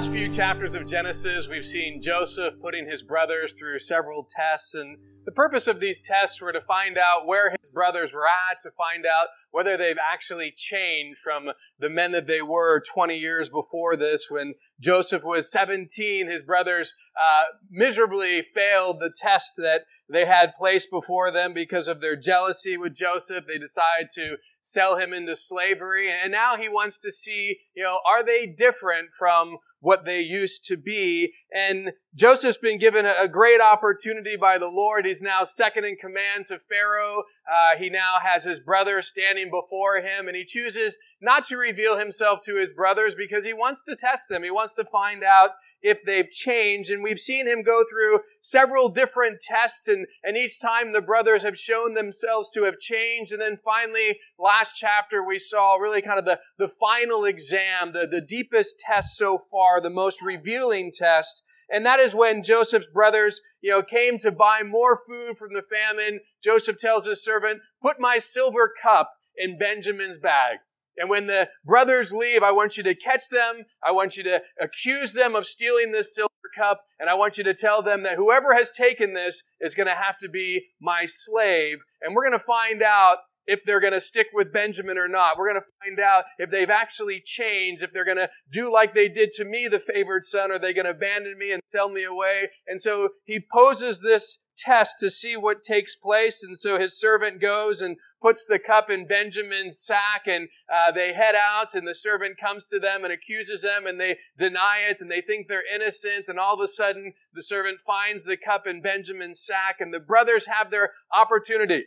Last few chapters of Genesis, we've seen Joseph putting his brothers through several tests, and the purpose of these tests were to find out where his brothers were at, to find out whether they've actually changed from the men that they were 20 years before this. When Joseph was 17, his brothers uh, miserably failed the test that they had placed before them because of their jealousy with Joseph. They decided to sell him into slavery, and now he wants to see, you know, are they different from what they used to be. And Joseph's been given a great opportunity by the Lord. He's now second in command to Pharaoh. Uh, he now has his brothers standing before him, and he chooses not to reveal himself to his brothers because he wants to test them. He wants to find out if they've changed. And we've seen him go through several different tests, and, and each time the brothers have shown themselves to have changed. And then finally, last chapter, we saw really kind of the, the final exam, the, the deepest test so far, the most revealing test. And that is when Joseph's brothers, you know, came to buy more food from the famine. Joseph tells his servant, put my silver cup in Benjamin's bag. And when the brothers leave, I want you to catch them. I want you to accuse them of stealing this silver cup. And I want you to tell them that whoever has taken this is going to have to be my slave. And we're going to find out if they're going to stick with Benjamin or not. We're going to find out if they've actually changed, if they're going to do like they did to me, the favored son, Are they going to abandon me and sell me away. And so he poses this test to see what takes place. And so his servant goes and puts the cup in Benjamin's sack and uh, they head out and the servant comes to them and accuses them and they deny it and they think they're innocent and all of a sudden the servant finds the cup in Benjamin's sack and the brothers have their opportunity.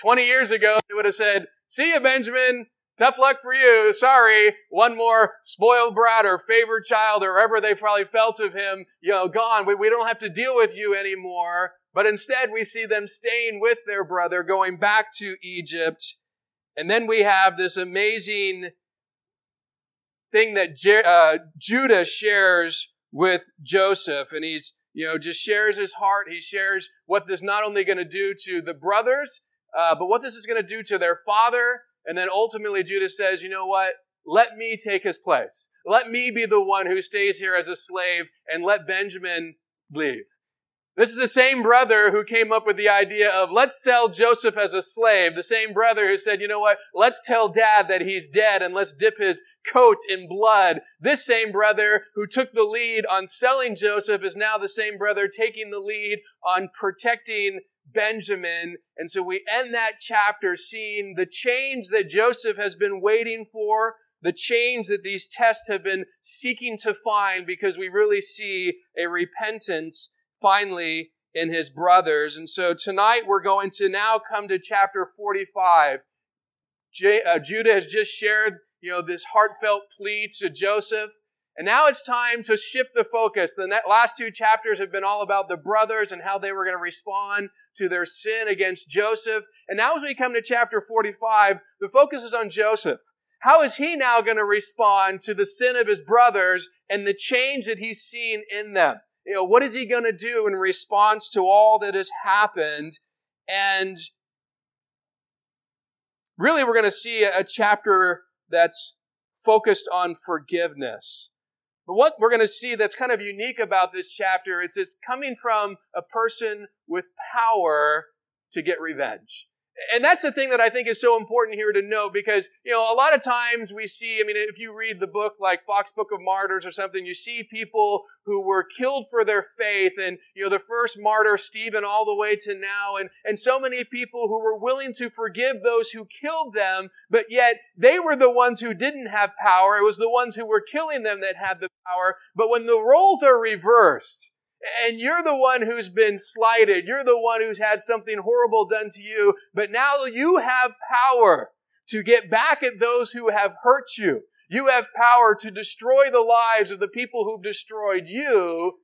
20 years ago, they would have said, see you, Benjamin. Tough luck for you. Sorry. One more spoiled brat or favored child or whatever they probably felt of him, you know, gone. We, we don't have to deal with you anymore. But instead, we see them staying with their brother, going back to Egypt. And then we have this amazing thing that Je- uh, Judah shares with Joseph. And he's, you know, just shares his heart. He shares what this not only going to do to the brothers, uh, but what this is going to do to their father. And then ultimately, Judah says, you know what? Let me take his place. Let me be the one who stays here as a slave and let Benjamin leave. This is the same brother who came up with the idea of let's sell Joseph as a slave. The same brother who said, you know what? Let's tell dad that he's dead and let's dip his coat in blood. This same brother who took the lead on selling Joseph is now the same brother taking the lead on protecting Benjamin. And so we end that chapter seeing the change that Joseph has been waiting for, the change that these tests have been seeking to find because we really see a repentance finally in his brothers. And so tonight we're going to now come to chapter 45. J- uh, Judah has just shared, you know, this heartfelt plea to Joseph. And now it's time to shift the focus. The last two chapters have been all about the brothers and how they were going to respond to their sin against Joseph. And now as we come to chapter 45, the focus is on Joseph. How is he now going to respond to the sin of his brothers and the change that he's seen in them? You know, what is he going to do in response to all that has happened? And really, we're going to see a chapter that's focused on forgiveness. But what we're going to see that's kind of unique about this chapter is it's coming from a person with power to get revenge. And that's the thing that I think is so important here to note because, you know, a lot of times we see, I mean, if you read the book like Fox Book of Martyrs or something, you see people who were killed for their faith and, you know, the first martyr, Stephen, all the way to now, and, and so many people who were willing to forgive those who killed them, but yet they were the ones who didn't have power. It was the ones who were killing them that had the power. But when the roles are reversed, and you're the one who's been slighted. You're the one who's had something horrible done to you. But now you have power to get back at those who have hurt you. You have power to destroy the lives of the people who've destroyed you.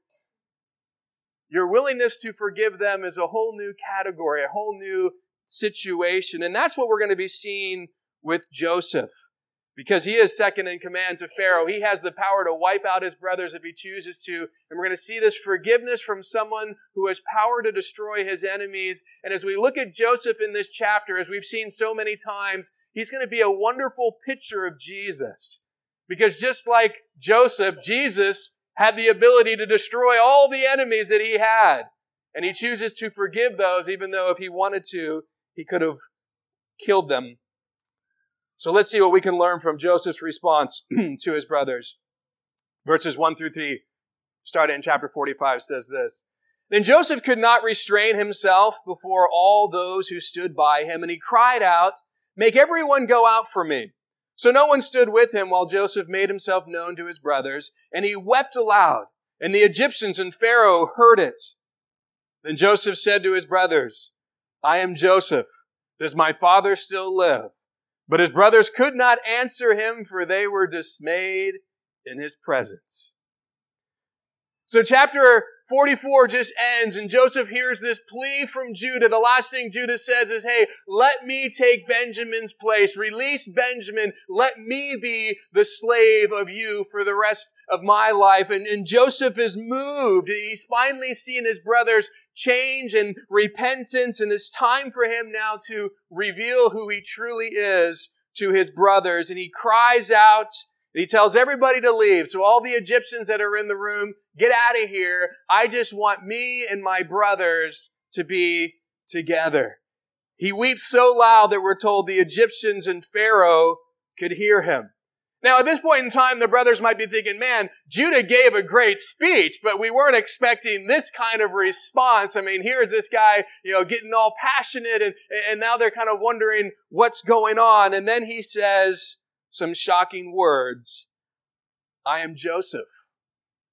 Your willingness to forgive them is a whole new category, a whole new situation. And that's what we're going to be seeing with Joseph because he is second in command to Pharaoh. He has the power to wipe out his brothers if he chooses to. And we're going to see this forgiveness from someone who has power to destroy his enemies. And as we look at Joseph in this chapter, as we've seen so many times, he's going to be a wonderful picture of Jesus. Because just like Joseph, Jesus had the ability to destroy all the enemies that he had. And he chooses to forgive those, even though if he wanted to, he could have killed them so let's see what we can learn from Joseph's response to his brothers. Verses 1 through 3, starting in chapter 45, says this. Then Joseph could not restrain himself before all those who stood by him, and he cried out, Make everyone go out for me. So no one stood with him while Joseph made himself known to his brothers, and he wept aloud, and the Egyptians and Pharaoh heard it. Then Joseph said to his brothers, I am Joseph. Does my father still live? But his brothers could not answer him, for they were dismayed in his presence. So chapter 44 just ends and Joseph hears this plea from Judah. The last thing Judah says is, Hey, let me take Benjamin's place. Release Benjamin. Let me be the slave of you for the rest of my life. And, and Joseph is moved. He's finally seen his brothers change and repentance, and it's time for him now to reveal who he truly is to his brothers. And he cries out, and he tells everybody to leave. So all the Egyptians that are in the room, get out of here. I just want me and my brothers to be together. He weeps so loud that we're told the Egyptians and Pharaoh could hear him. Now, at this point in time, the brothers might be thinking, man, Judah gave a great speech, but we weren't expecting this kind of response. I mean, here's this guy, you know, getting all passionate and, and now they're kind of wondering what's going on. And then he says some shocking words. I am Joseph.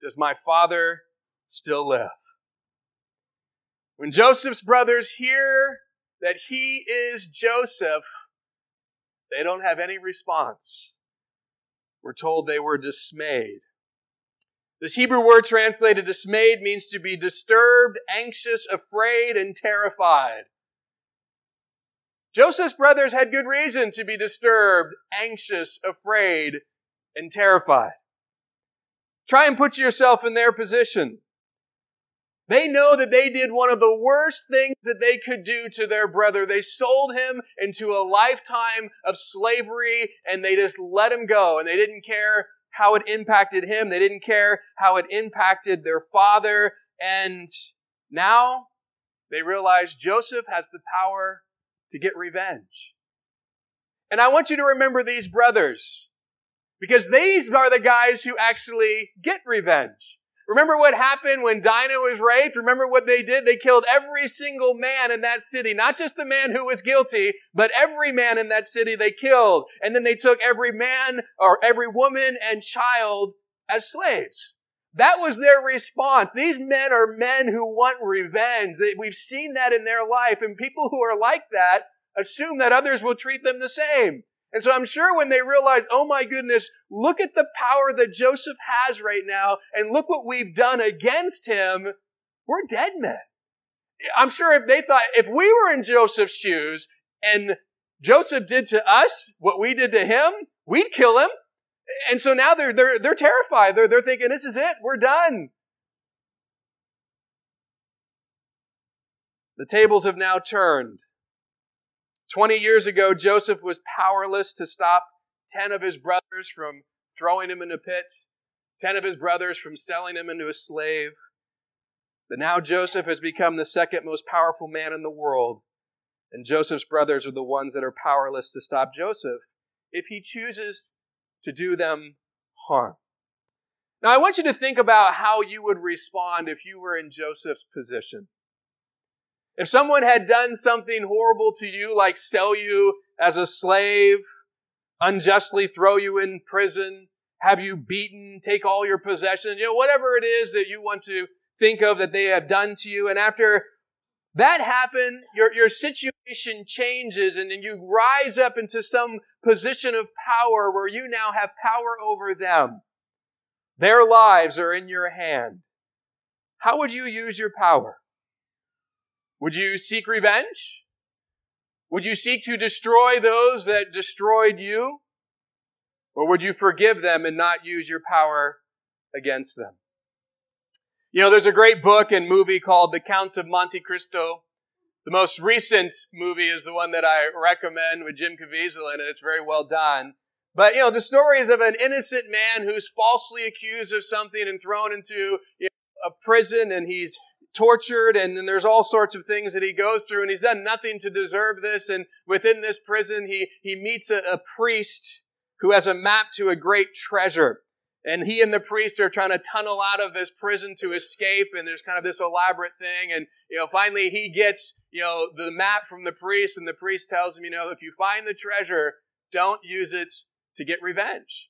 Does my father still live? When Joseph's brothers hear that he is Joseph, they don't have any response we're told they were dismayed. This Hebrew word translated dismayed means to be disturbed, anxious, afraid, and terrified. Joseph's brothers had good reason to be disturbed, anxious, afraid, and terrified. Try and put yourself in their position. They know that they did one of the worst things that they could do to their brother. They sold him into a lifetime of slavery and they just let him go and they didn't care how it impacted him. They didn't care how it impacted their father. And now they realize Joseph has the power to get revenge. And I want you to remember these brothers because these are the guys who actually get revenge. Remember what happened when Dinah was raped? Remember what they did? They killed every single man in that city. Not just the man who was guilty, but every man in that city they killed. And then they took every man or every woman and child as slaves. That was their response. These men are men who want revenge. We've seen that in their life. And people who are like that assume that others will treat them the same. And so I'm sure when they realize, oh my goodness, look at the power that Joseph has right now, and look what we've done against him, we're dead men. I'm sure if they thought, if we were in Joseph's shoes and Joseph did to us what we did to him, we'd kill him. And so now they're, they're, they're terrified. They're, they're thinking, this is it. We're done. The tables have now turned. 20 years ago, Joseph was powerless to stop 10 of his brothers from throwing him in a pit, 10 of his brothers from selling him into a slave. But now Joseph has become the second most powerful man in the world. And Joseph's brothers are the ones that are powerless to stop Joseph if he chooses to do them harm. Now, I want you to think about how you would respond if you were in Joseph's position. If someone had done something horrible to you, like sell you as a slave, unjustly throw you in prison, have you beaten, take all your possessions, you know, whatever it is that you want to think of that they have done to you, and after that happened, your, your situation changes and then you rise up into some position of power where you now have power over them. Their lives are in your hand. How would you use your power? Would you seek revenge? Would you seek to destroy those that destroyed you? Or would you forgive them and not use your power against them? You know, there's a great book and movie called The Count of Monte Cristo. The most recent movie is the one that I recommend with Jim Caviezel in it. It's very well done. But, you know, the story is of an innocent man who's falsely accused of something and thrown into you know, a prison and he's tortured and then there's all sorts of things that he goes through and he's done nothing to deserve this and within this prison he, he meets a, a priest who has a map to a great treasure and he and the priest are trying to tunnel out of this prison to escape and there's kind of this elaborate thing and you know finally he gets you know the map from the priest and the priest tells him you know if you find the treasure don't use it to get revenge.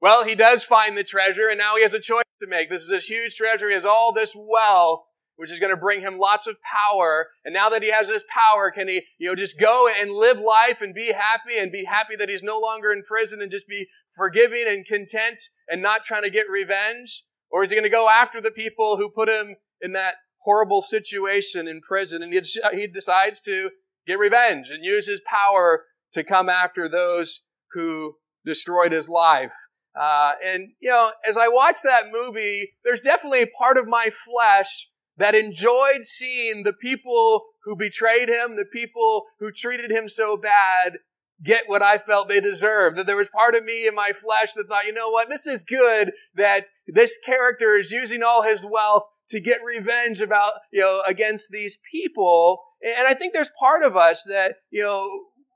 Well he does find the treasure and now he has a choice to make. This is this huge treasure. He has all this wealth which is going to bring him lots of power. And now that he has this power, can he, you know, just go and live life and be happy and be happy that he's no longer in prison and just be forgiving and content and not trying to get revenge? Or is he going to go after the people who put him in that horrible situation in prison and he decides to get revenge and use his power to come after those who destroyed his life? Uh, and, you know, as I watch that movie, there's definitely a part of my flesh that enjoyed seeing the people who betrayed him, the people who treated him so bad, get what I felt they deserved. That there was part of me in my flesh that thought, you know what, this is good that this character is using all his wealth to get revenge about, you know, against these people. And I think there's part of us that, you know,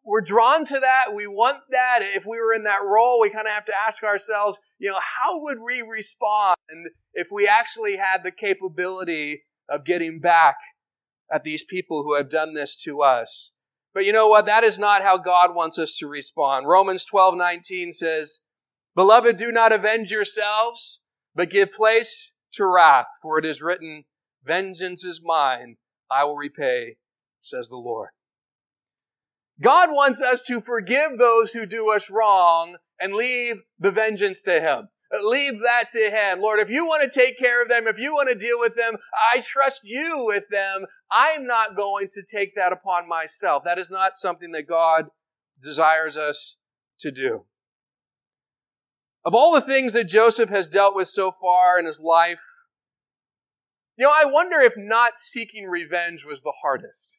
we're drawn to that. We want that. If we were in that role, we kind of have to ask ourselves, you know, how would we respond if we actually had the capability of getting back at these people who have done this to us. But you know what? That is not how God wants us to respond. Romans 12, 19 says, Beloved, do not avenge yourselves, but give place to wrath, for it is written, Vengeance is mine, I will repay, says the Lord. God wants us to forgive those who do us wrong and leave the vengeance to Him. Leave that to Him. Lord, if you want to take care of them, if you want to deal with them, I trust you with them. I'm not going to take that upon myself. That is not something that God desires us to do. Of all the things that Joseph has dealt with so far in his life, you know, I wonder if not seeking revenge was the hardest.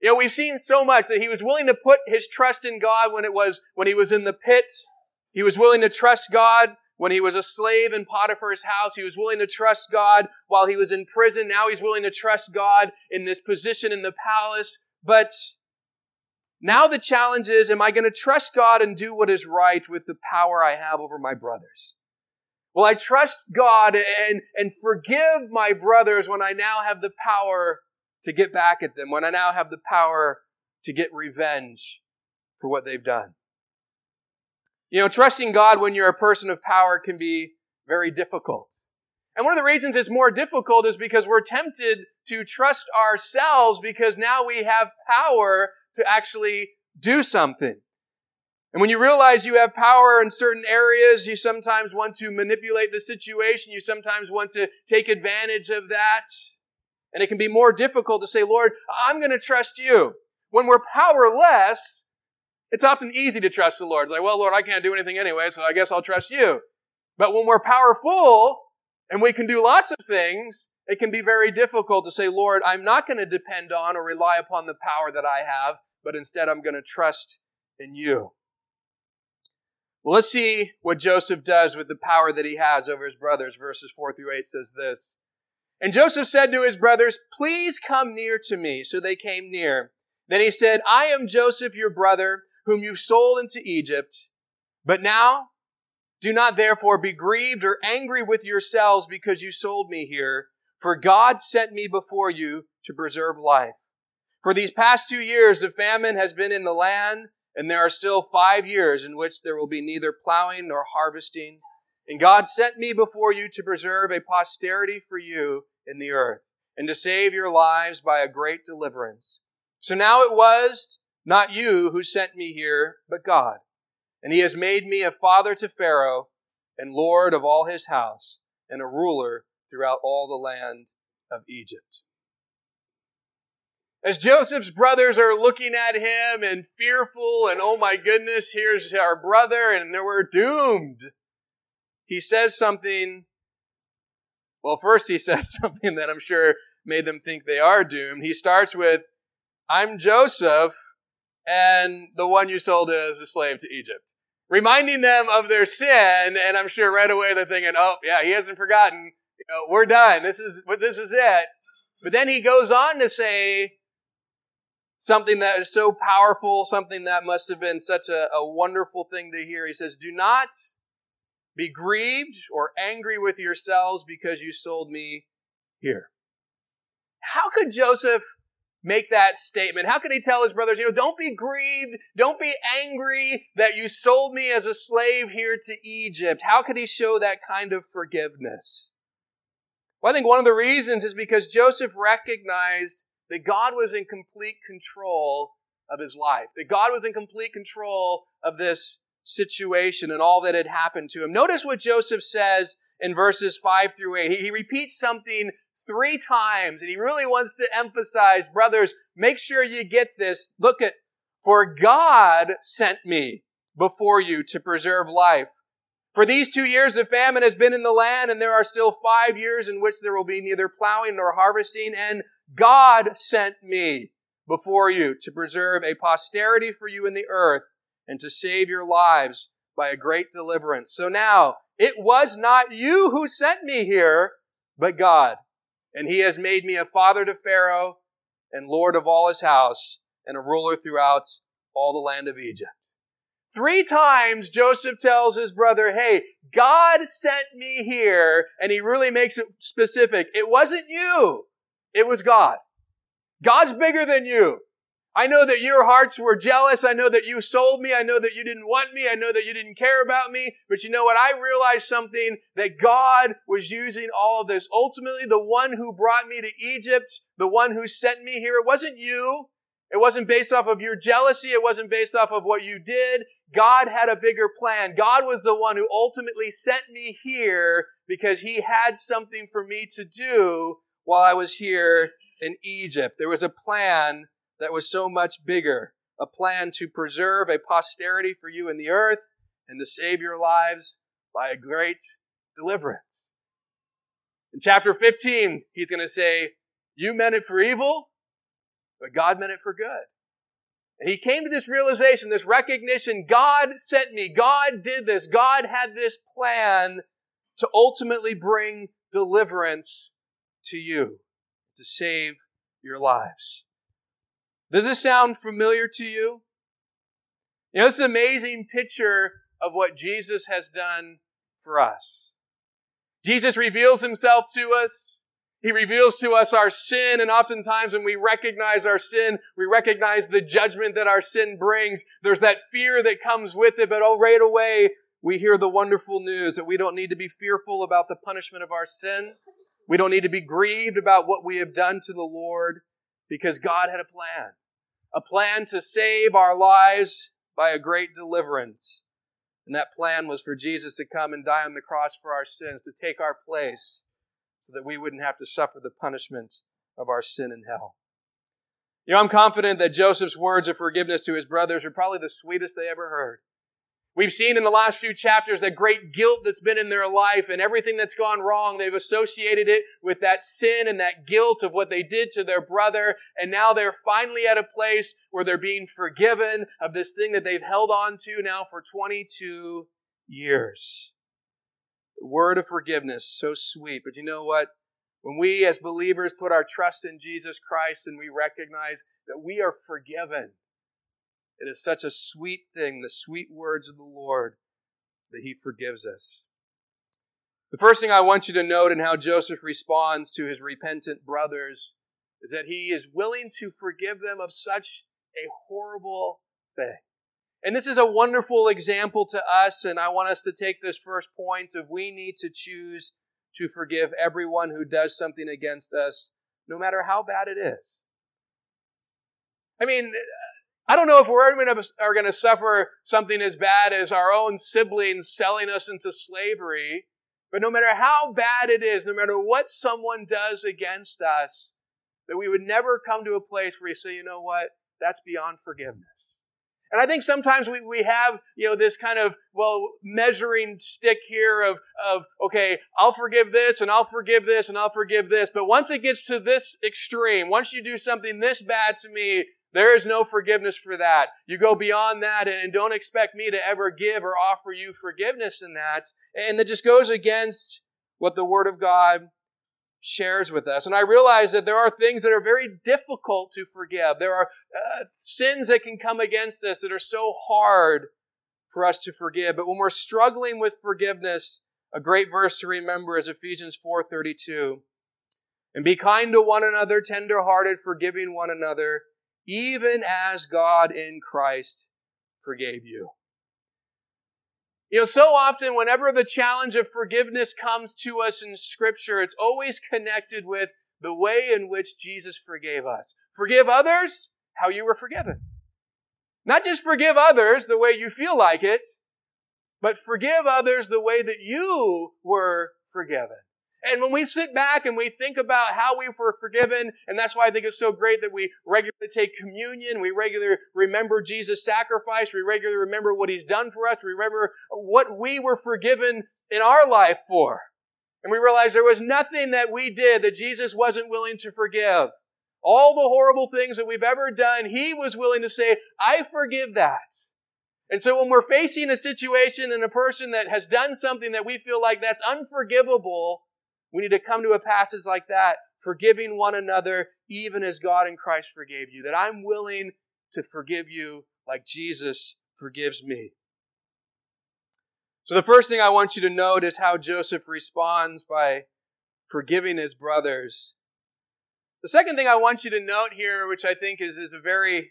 You know, we've seen so much that he was willing to put his trust in God when it was, when he was in the pit. He was willing to trust God when he was a slave in Potiphar's house, he was willing to trust God while he was in prison. Now he's willing to trust God in this position in the palace. But now the challenge is, am I going to trust God and do what is right with the power I have over my brothers? Will I trust God and, and forgive my brothers when I now have the power to get back at them, when I now have the power to get revenge for what they've done? You know, trusting God when you're a person of power can be very difficult. And one of the reasons it's more difficult is because we're tempted to trust ourselves because now we have power to actually do something. And when you realize you have power in certain areas, you sometimes want to manipulate the situation. You sometimes want to take advantage of that. And it can be more difficult to say, Lord, I'm going to trust you. When we're powerless, it's often easy to trust the Lord. It's like, well, Lord, I can't do anything anyway, so I guess I'll trust you. But when we're powerful and we can do lots of things, it can be very difficult to say, Lord, I'm not going to depend on or rely upon the power that I have, but instead I'm going to trust in you. Well, let's see what Joseph does with the power that he has over his brothers. Verses 4 through 8 says this. And Joseph said to his brothers, Please come near to me. So they came near. Then he said, I am Joseph, your brother, whom you sold into Egypt. But now, do not therefore be grieved or angry with yourselves because you sold me here, for God sent me before you to preserve life. For these past two years, the famine has been in the land, and there are still five years in which there will be neither plowing nor harvesting. And God sent me before you to preserve a posterity for you in the earth, and to save your lives by a great deliverance. So now it was not you who sent me here, but God. And he has made me a father to Pharaoh, and lord of all his house, and a ruler throughout all the land of Egypt. As Joseph's brothers are looking at him and fearful, and oh my goodness, here's our brother, and we're doomed. He says something. Well, first he says something that I'm sure made them think they are doomed. He starts with, I'm Joseph, and the one you sold as a slave to Egypt. Reminding them of their sin, and I'm sure right away they're thinking, oh, yeah, he hasn't forgotten. You know, we're done. This is, this is it. But then he goes on to say, something that is so powerful, something that must have been such a, a, wonderful thing to hear. He says, Do not be grieved or angry with yourselves because you sold me here. How could Joseph make that statement? How could he tell his brothers, you know, don't be grieved, don't be angry that you sold me as a slave here to Egypt? How could he show that kind of forgiveness? Well, I think one of the reasons is because Joseph recognized that God was in complete control of his life, that God was in complete control of this situation and all that had happened to him. Notice what Joseph says in verses 5 through 8. He, he repeats something three times and he really wants to emphasize, brothers, make sure you get this. Look at, for God sent me before you to preserve life. For these two years the famine has been in the land, and there are still five years in which there will be neither plowing nor harvesting, and God sent me before you to preserve a posterity for you in the earth and to save your lives by a great deliverance. So now, it was not you who sent me here, but God. And he has made me a father to Pharaoh and lord of all his house and a ruler throughout all the land of Egypt. Three times Joseph tells his brother, hey, God sent me here, and he really makes it specific. It wasn't you. It was God. God's bigger than you. I know that your hearts were jealous. I know that you sold me. I know that you didn't want me. I know that you didn't care about me. But you know what? I realized something that God was using all of this. Ultimately, the one who brought me to Egypt, the one who sent me here, it wasn't you. It wasn't based off of your jealousy. It wasn't based off of what you did. God had a bigger plan. God was the one who ultimately sent me here because he had something for me to do while I was here in Egypt. There was a plan that was so much bigger, a plan to preserve a posterity for you in the earth and to save your lives by a great deliverance. In chapter 15, he's going to say, You meant it for evil, but God meant it for good. And he came to this realization, this recognition God sent me, God did this, God had this plan to ultimately bring deliverance to you to save your lives. Does this sound familiar to you? You know, this is an amazing picture of what Jesus has done for us. Jesus reveals himself to us. He reveals to us our sin, and oftentimes when we recognize our sin, we recognize the judgment that our sin brings. There's that fear that comes with it, but oh, right away, we hear the wonderful news that we don't need to be fearful about the punishment of our sin. We don't need to be grieved about what we have done to the Lord because God had a plan. A plan to save our lives by a great deliverance. And that plan was for Jesus to come and die on the cross for our sins, to take our place so that we wouldn't have to suffer the punishment of our sin in hell. You know, I'm confident that Joseph's words of forgiveness to his brothers are probably the sweetest they ever heard. We've seen in the last few chapters that great guilt that's been in their life and everything that's gone wrong. They've associated it with that sin and that guilt of what they did to their brother. And now they're finally at a place where they're being forgiven of this thing that they've held on to now for 22 years. The word of forgiveness, so sweet. But you know what? When we as believers put our trust in Jesus Christ and we recognize that we are forgiven, it is such a sweet thing, the sweet words of the Lord, that He forgives us. The first thing I want you to note in how Joseph responds to his repentant brothers is that he is willing to forgive them of such a horrible thing. And this is a wonderful example to us, and I want us to take this first point of we need to choose to forgive everyone who does something against us, no matter how bad it is. I mean, I don't know if we're are going to suffer something as bad as our own siblings selling us into slavery, but no matter how bad it is, no matter what someone does against us, that we would never come to a place where you say, you know what, that's beyond forgiveness. And I think sometimes we, we have, you know, this kind of, well, measuring stick here of, of, okay, I'll forgive this and I'll forgive this and I'll forgive this. But once it gets to this extreme, once you do something this bad to me, there is no forgiveness for that. You go beyond that and don't expect me to ever give or offer you forgiveness in that. And that just goes against what the Word of God shares with us. And I realize that there are things that are very difficult to forgive. There are uh, sins that can come against us that are so hard for us to forgive. But when we're struggling with forgiveness, a great verse to remember is Ephesians 4:32. And be kind to one another, tender-hearted, forgiving one another, even as God in Christ forgave you. You know, so often, whenever the challenge of forgiveness comes to us in Scripture, it's always connected with the way in which Jesus forgave us. Forgive others how you were forgiven. Not just forgive others the way you feel like it, but forgive others the way that you were forgiven. And when we sit back and we think about how we were forgiven, and that's why I think it's so great that we regularly take communion, we regularly remember Jesus' sacrifice, we regularly remember what He's done for us, we remember what we were forgiven in our life for. And we realize there was nothing that we did that Jesus wasn't willing to forgive. All the horrible things that we've ever done, He was willing to say, I forgive that. And so when we're facing a situation and a person that has done something that we feel like that's unforgivable, we need to come to a passage like that, forgiving one another, even as God in Christ forgave you. That I'm willing to forgive you like Jesus forgives me. So the first thing I want you to note is how Joseph responds by forgiving his brothers. The second thing I want you to note here, which I think is, is a very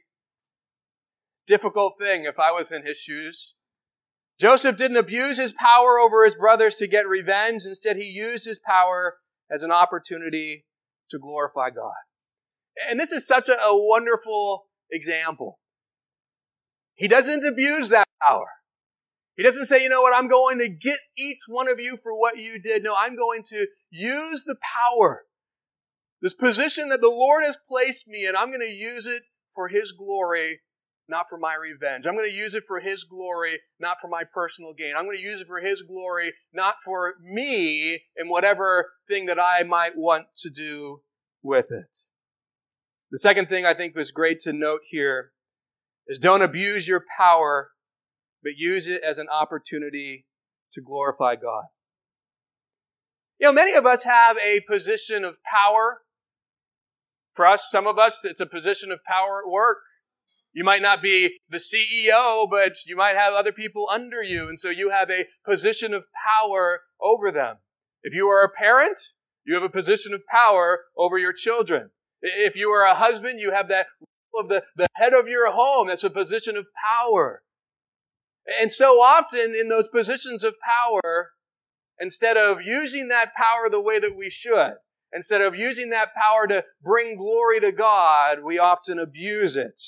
difficult thing if I was in his shoes, Joseph didn't abuse his power over his brothers to get revenge. Instead, he used his power as an opportunity to glorify God. And this is such a, a wonderful example. He doesn't abuse that power. He doesn't say, you know what, I'm going to get each one of you for what you did. No, I'm going to use the power, this position that the Lord has placed me in, I'm going to use it for His glory not for my revenge. I'm going to use it for His glory, not for my personal gain. I'm going to use it for His glory, not for me and whatever thing that I might want to do with it. The second thing I think was great to note here is don't abuse your power, but use it as an opportunity to glorify God. You know, many of us have a position of power. For us, some of us, it's a position of power at work. You might not be the CEO, but you might have other people under you, and so you have a position of power over them. If you are a parent, you have a position of power over your children. If you are a husband, you have that of the, the head of your home. That's a position of power. And so often in those positions of power, instead of using that power the way that we should, instead of using that power to bring glory to God, we often abuse it.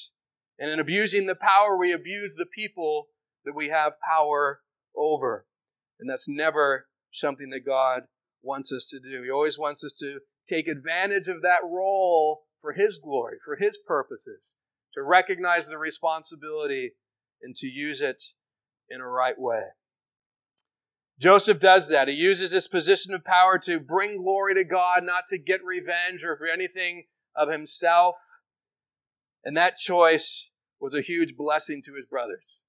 And in abusing the power, we abuse the people that we have power over. And that's never something that God wants us to do. He always wants us to take advantage of that role for His glory, for His purposes, to recognize the responsibility and to use it in a right way. Joseph does that. He uses this position of power to bring glory to God, not to get revenge or for anything of himself. And that choice was a huge blessing to his brothers.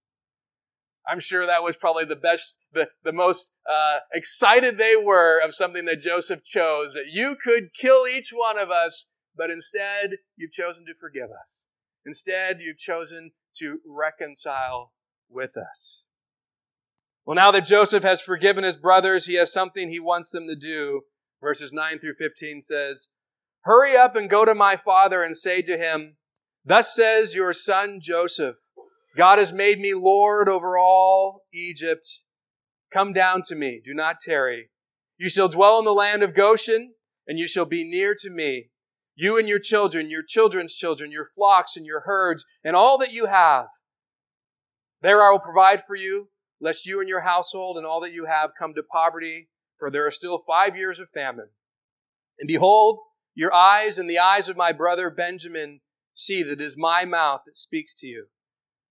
I'm sure that was probably the best, the, the most uh, excited they were of something that Joseph chose. That you could kill each one of us, but instead you've chosen to forgive us. Instead, you've chosen to reconcile with us. Well, now that Joseph has forgiven his brothers, he has something he wants them to do. Verses 9 through 15 says, Hurry up and go to my father and say to him, Thus says your son Joseph, God has made me Lord over all Egypt. Come down to me, do not tarry. You shall dwell in the land of Goshen, and you shall be near to me. You and your children, your children's children, your flocks and your herds, and all that you have. There I will provide for you, lest you and your household and all that you have come to poverty, for there are still five years of famine. And behold, your eyes and the eyes of my brother Benjamin see that it is my mouth that speaks to you.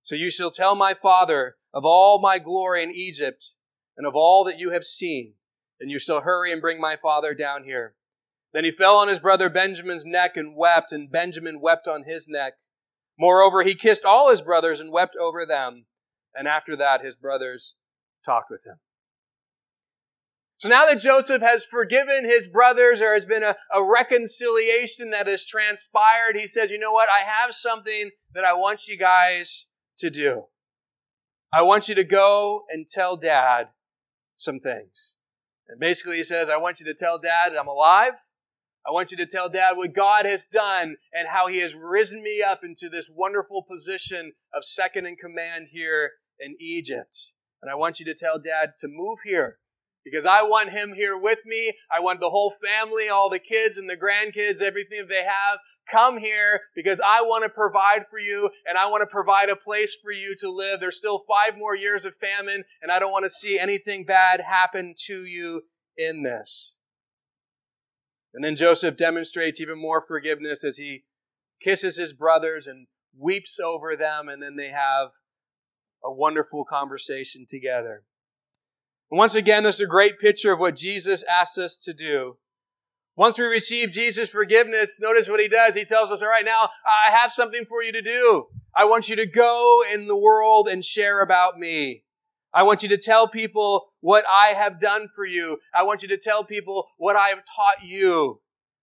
So you shall tell my father of all my glory in Egypt and of all that you have seen, and you shall hurry and bring my father down here. Then he fell on his brother Benjamin's neck and wept, and Benjamin wept on his neck. Moreover, he kissed all his brothers and wept over them. And after that, his brothers talked with him. So now that Joseph has forgiven his brothers, there has been a, a, reconciliation that has transpired. He says, you know what? I have something that I want you guys to do. I want you to go and tell dad some things. And basically he says, I want you to tell dad I'm alive. I want you to tell dad what God has done and how he has risen me up into this wonderful position of second in command here in Egypt. And I want you to tell dad to move here because I want him here with me. I want the whole family, all the kids and the grandkids, everything they have. Come here because I want to provide for you and I want to provide a place for you to live. There's still five more years of famine and I don't want to see anything bad happen to you in this. And then Joseph demonstrates even more forgiveness as he kisses his brothers and weeps over them and then they have a wonderful conversation together. And once again, this is a great picture of what Jesus asks us to do. Once we receive Jesus' forgiveness, notice what he does. He tells us, all right, now I have something for you to do. I want you to go in the world and share about me. I want you to tell people what I have done for you. I want you to tell people what I have taught you.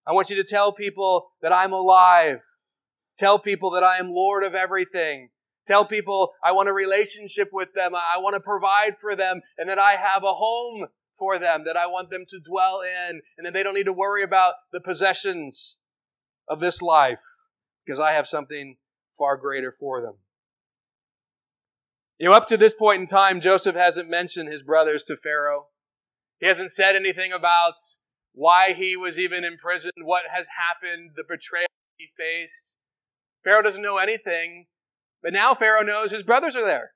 I want you to tell people that I'm alive. Tell people that I am Lord of everything. Tell people I want a relationship with them. I want to provide for them and that I have a home for them that I want them to dwell in and that they don't need to worry about the possessions of this life because I have something far greater for them. You know, up to this point in time, Joseph hasn't mentioned his brothers to Pharaoh. He hasn't said anything about why he was even imprisoned, what has happened, the betrayal he faced. Pharaoh doesn't know anything but now Pharaoh knows his brothers are there.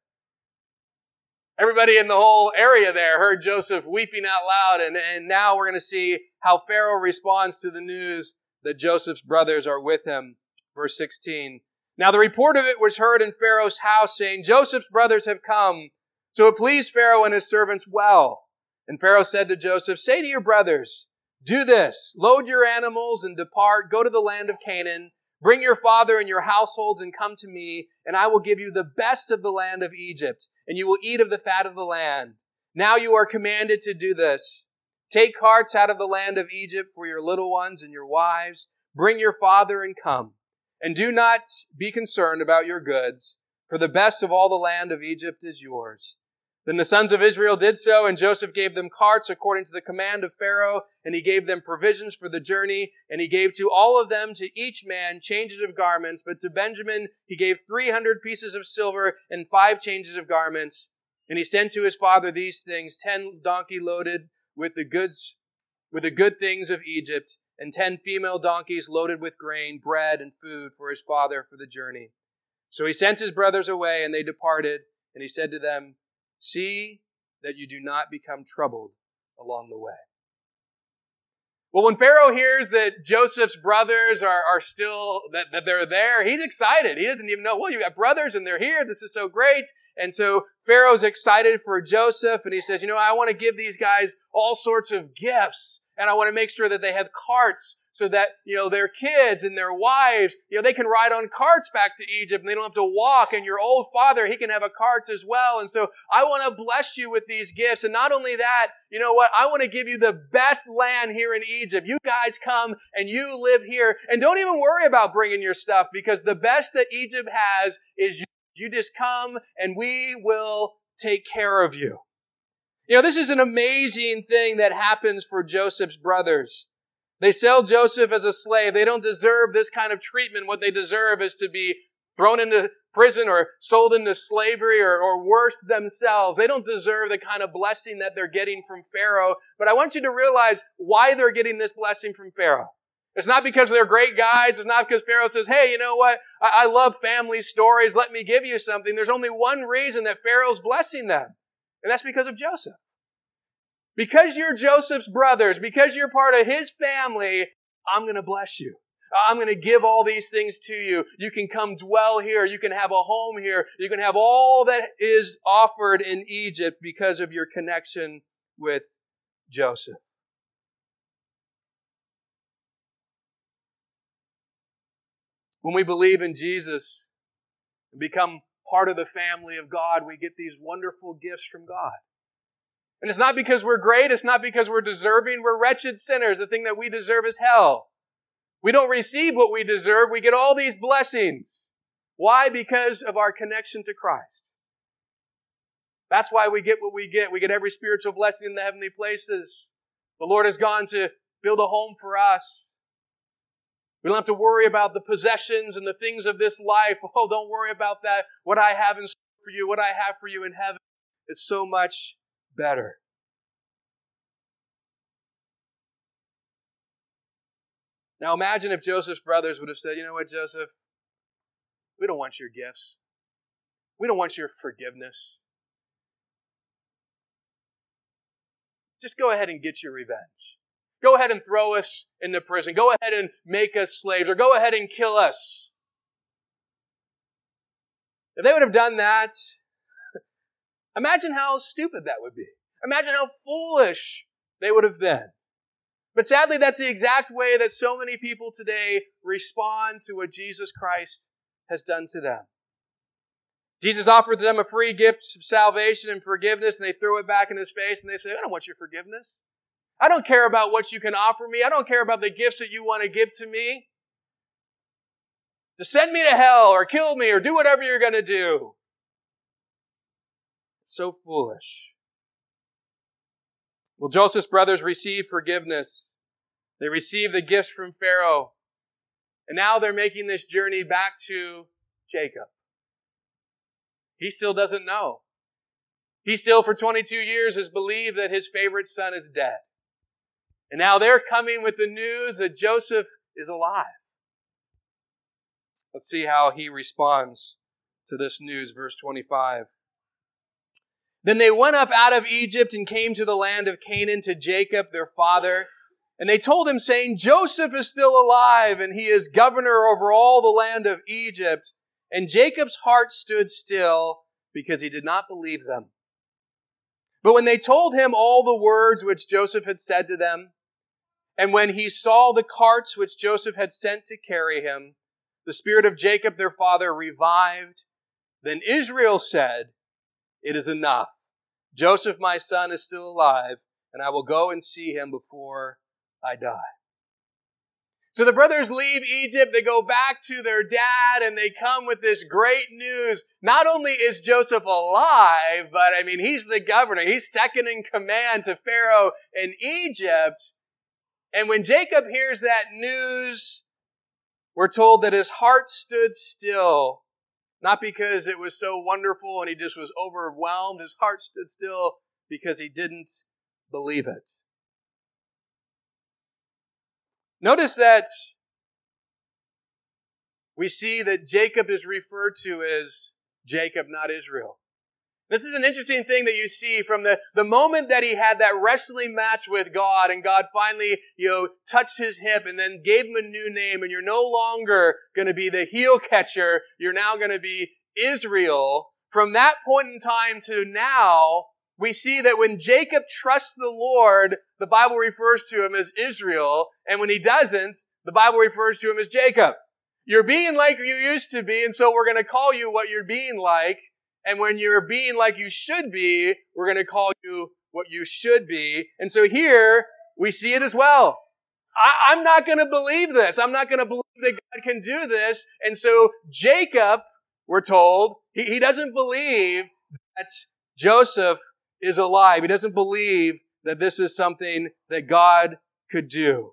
Everybody in the whole area there heard Joseph weeping out loud, and, and now we're going to see how Pharaoh responds to the news that Joseph's brothers are with him. Verse 16. Now the report of it was heard in Pharaoh's house, saying, Joseph's brothers have come. So it pleased Pharaoh and his servants well. And Pharaoh said to Joseph, Say to your brothers, do this, load your animals and depart, go to the land of Canaan, Bring your father and your households and come to me, and I will give you the best of the land of Egypt, and you will eat of the fat of the land. Now you are commanded to do this. Take carts out of the land of Egypt for your little ones and your wives. Bring your father and come. And do not be concerned about your goods, for the best of all the land of Egypt is yours. Then the sons of Israel did so, and Joseph gave them carts according to the command of Pharaoh, and he gave them provisions for the journey, and he gave to all of them, to each man, changes of garments. But to Benjamin he gave three hundred pieces of silver and five changes of garments. And he sent to his father these things, ten donkey loaded with the goods, with the good things of Egypt, and ten female donkeys loaded with grain, bread, and food for his father for the journey. So he sent his brothers away, and they departed, and he said to them, See that you do not become troubled along the way. Well, when Pharaoh hears that Joseph's brothers are, are still, that, that they're there, he's excited. He doesn't even know, well, you got brothers and they're here. This is so great. And so Pharaoh's excited for Joseph and he says, you know, I want to give these guys all sorts of gifts and I want to make sure that they have carts so that, you know, their kids and their wives, you know, they can ride on carts back to Egypt and they don't have to walk. And your old father, he can have a cart as well. And so I want to bless you with these gifts. And not only that, you know what? I want to give you the best land here in Egypt. You guys come and you live here and don't even worry about bringing your stuff because the best that Egypt has is you. You just come and we will take care of you. You know, this is an amazing thing that happens for Joseph's brothers. They sell Joseph as a slave. They don't deserve this kind of treatment. What they deserve is to be thrown into prison or sold into slavery or, or worse themselves. They don't deserve the kind of blessing that they're getting from Pharaoh. But I want you to realize why they're getting this blessing from Pharaoh. It's not because they're great guides. It's not because Pharaoh says, hey, you know what? I, I love family stories. Let me give you something. There's only one reason that Pharaoh's blessing them. And that's because of Joseph. Because you're Joseph's brothers, because you're part of his family, I'm going to bless you. I'm going to give all these things to you. You can come dwell here. You can have a home here. You can have all that is offered in Egypt because of your connection with Joseph. When we believe in Jesus and become part of the family of God, we get these wonderful gifts from God. And it's not because we're great, it's not because we're deserving, we're wretched sinners. The thing that we deserve is hell. We don't receive what we deserve, we get all these blessings. Why? Because of our connection to Christ. That's why we get what we get. We get every spiritual blessing in the heavenly places. The Lord has gone to build a home for us. We don't have to worry about the possessions and the things of this life. Oh, don't worry about that. What I have in store for you, what I have for you in heaven is so much better. Now imagine if Joseph's brothers would have said, you know what, Joseph? We don't want your gifts. We don't want your forgiveness. Just go ahead and get your revenge. Go ahead and throw us into prison. Go ahead and make us slaves, or go ahead and kill us. If they would have done that, imagine how stupid that would be. Imagine how foolish they would have been. But sadly, that's the exact way that so many people today respond to what Jesus Christ has done to them. Jesus offered them a free gift of salvation and forgiveness, and they threw it back in his face and they say, I don't want your forgiveness. I don't care about what you can offer me. I don't care about the gifts that you want to give to me. Just send me to hell or kill me or do whatever you're going to do. So foolish. Well, Joseph's brothers received forgiveness. They received the gifts from Pharaoh. And now they're making this journey back to Jacob. He still doesn't know. He still, for 22 years, has believed that his favorite son is dead. And now they're coming with the news that Joseph is alive. Let's see how he responds to this news, verse 25. Then they went up out of Egypt and came to the land of Canaan to Jacob, their father. And they told him, saying, Joseph is still alive, and he is governor over all the land of Egypt. And Jacob's heart stood still because he did not believe them. But when they told him all the words which Joseph had said to them, and when he saw the carts which Joseph had sent to carry him, the spirit of Jacob their father revived. Then Israel said, It is enough. Joseph my son is still alive, and I will go and see him before I die. So the brothers leave Egypt, they go back to their dad, and they come with this great news. Not only is Joseph alive, but I mean, he's the governor. He's second in command to Pharaoh in Egypt. And when Jacob hears that news, we're told that his heart stood still, not because it was so wonderful and he just was overwhelmed. His heart stood still because he didn't believe it. Notice that we see that Jacob is referred to as Jacob, not Israel. This is an interesting thing that you see from the, the moment that he had that wrestling match with God and God finally, you know, touched his hip and then gave him a new name and you're no longer going to be the heel catcher. You're now going to be Israel. From that point in time to now, we see that when Jacob trusts the Lord, the Bible refers to him as Israel. And when he doesn't, the Bible refers to him as Jacob. You're being like you used to be, and so we're going to call you what you're being like. And when you're being like you should be, we're going to call you what you should be. And so here we see it as well. I, am not going to believe this. I'm not going to believe that God can do this. And so Jacob, we're told, he, he doesn't believe that Joseph is alive. He doesn't believe that this is something that God could do.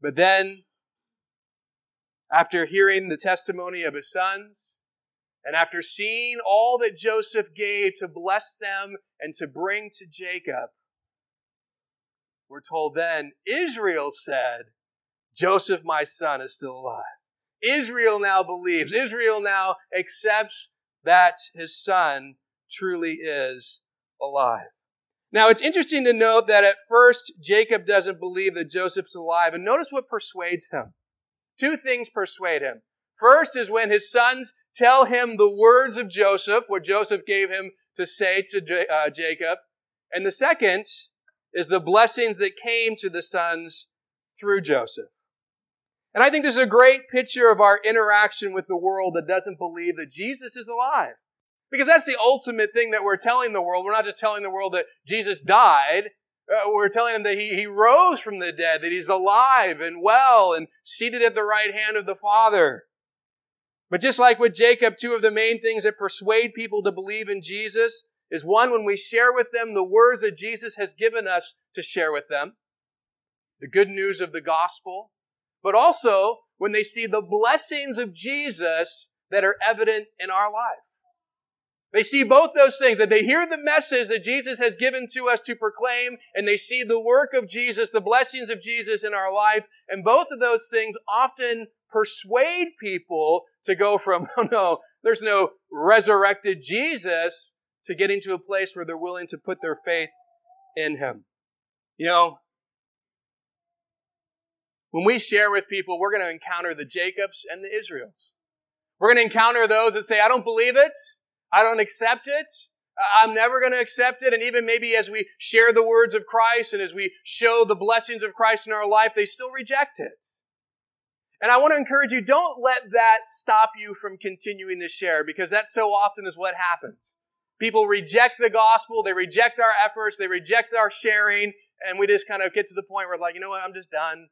But then, after hearing the testimony of his sons, and after seeing all that Joseph gave to bless them and to bring to Jacob, we're told then Israel said, Joseph, my son, is still alive. Israel now believes. Israel now accepts that his son truly is alive. Now, it's interesting to note that at first, Jacob doesn't believe that Joseph's alive. And notice what persuades him. Two things persuade him. First is when his sons tell him the words of Joseph, what Joseph gave him to say to J- uh, Jacob. And the second is the blessings that came to the sons through Joseph. And I think this is a great picture of our interaction with the world that doesn't believe that Jesus is alive. Because that's the ultimate thing that we're telling the world. We're not just telling the world that Jesus died. Uh, we're telling them that he, he rose from the dead, that he's alive and well and seated at the right hand of the Father. But just like with Jacob, two of the main things that persuade people to believe in Jesus is one, when we share with them the words that Jesus has given us to share with them, the good news of the gospel, but also when they see the blessings of Jesus that are evident in our life. They see both those things, that they hear the message that Jesus has given to us to proclaim, and they see the work of Jesus, the blessings of Jesus in our life, and both of those things often persuade people to go from, oh no, there's no resurrected Jesus, to getting to a place where they're willing to put their faith in Him. You know, when we share with people, we're going to encounter the Jacobs and the Israels. We're going to encounter those that say, I don't believe it. I don't accept it. I'm never going to accept it. And even maybe as we share the words of Christ and as we show the blessings of Christ in our life, they still reject it. And I want to encourage you, don't let that stop you from continuing to share because that so often is what happens. People reject the gospel, they reject our efforts, they reject our sharing, and we just kind of get to the point where like, you know what, I'm just done.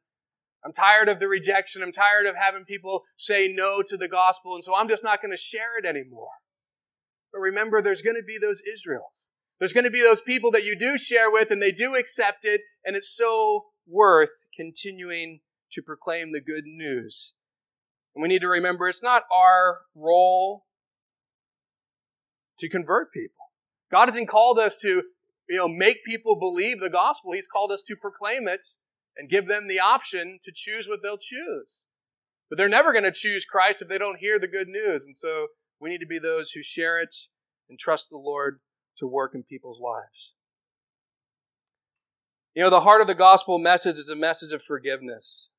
I'm tired of the rejection. I'm tired of having people say no to the gospel, and so I'm just not going to share it anymore. But remember, there's going to be those Israels. There's going to be those people that you do share with and they do accept it, and it's so worth continuing to proclaim the good news. And we need to remember it's not our role to convert people. God hasn't called us to, you know, make people believe the gospel. He's called us to proclaim it and give them the option to choose what they'll choose. But they're never going to choose Christ if they don't hear the good news. And so we need to be those who share it and trust the Lord to work in people's lives. You know, the heart of the gospel message is a message of forgiveness.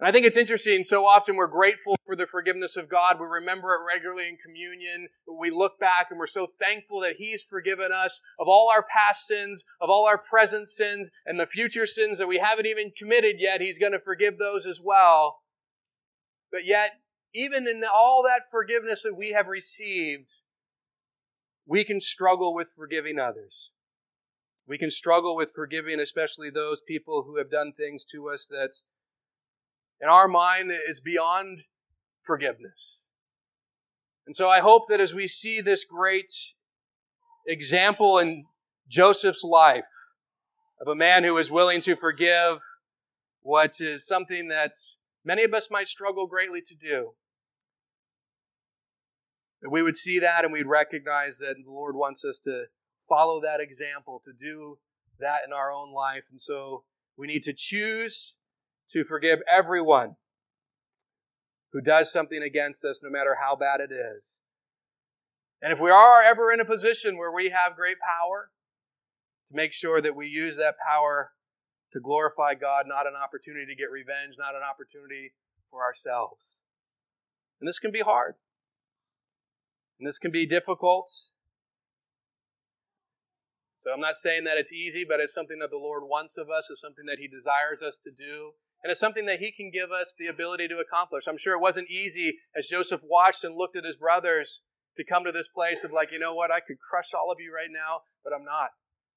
And I think it's interesting. So often we're grateful for the forgiveness of God. We remember it regularly in communion. We look back and we're so thankful that He's forgiven us of all our past sins, of all our present sins, and the future sins that we haven't even committed yet. He's going to forgive those as well. But yet, even in all that forgiveness that we have received, we can struggle with forgiving others. We can struggle with forgiving, especially those people who have done things to us that, in our mind, is beyond forgiveness. And so I hope that as we see this great example in Joseph's life of a man who is willing to forgive what is something that many of us might struggle greatly to do, that we would see that and we'd recognize that the Lord wants us to follow that example, to do that in our own life. And so we need to choose to forgive everyone who does something against us, no matter how bad it is. And if we are ever in a position where we have great power, to make sure that we use that power to glorify God, not an opportunity to get revenge, not an opportunity for ourselves. And this can be hard. And this can be difficult. So I'm not saying that it's easy, but it's something that the Lord wants of us, it's something that He desires us to do. And it's something that he can give us the ability to accomplish. I'm sure it wasn't easy as Joseph watched and looked at his brothers to come to this place of like, you know what, I could crush all of you right now, but I'm not.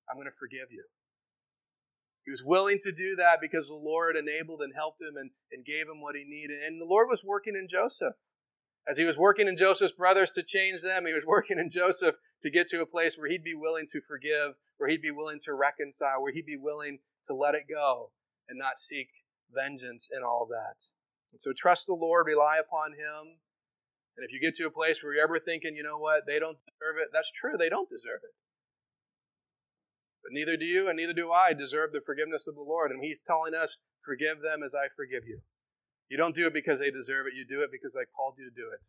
I'm going to forgive you. He was willing to do that because the Lord enabled and helped him and, and gave him what he needed. And the Lord was working in Joseph. As he was working in Joseph's brothers to change them, he was working in Joseph to get to a place where he'd be willing to forgive, where he'd be willing to reconcile, where he'd be willing to let it go and not seek vengeance in all of that. And so trust the Lord, rely upon him. And if you get to a place where you're ever thinking, you know what, they don't deserve it, that's true, they don't deserve it. But neither do you and neither do I deserve the forgiveness of the Lord. And He's telling us, forgive them as I forgive you. You don't do it because they deserve it, you do it because I called you to do it.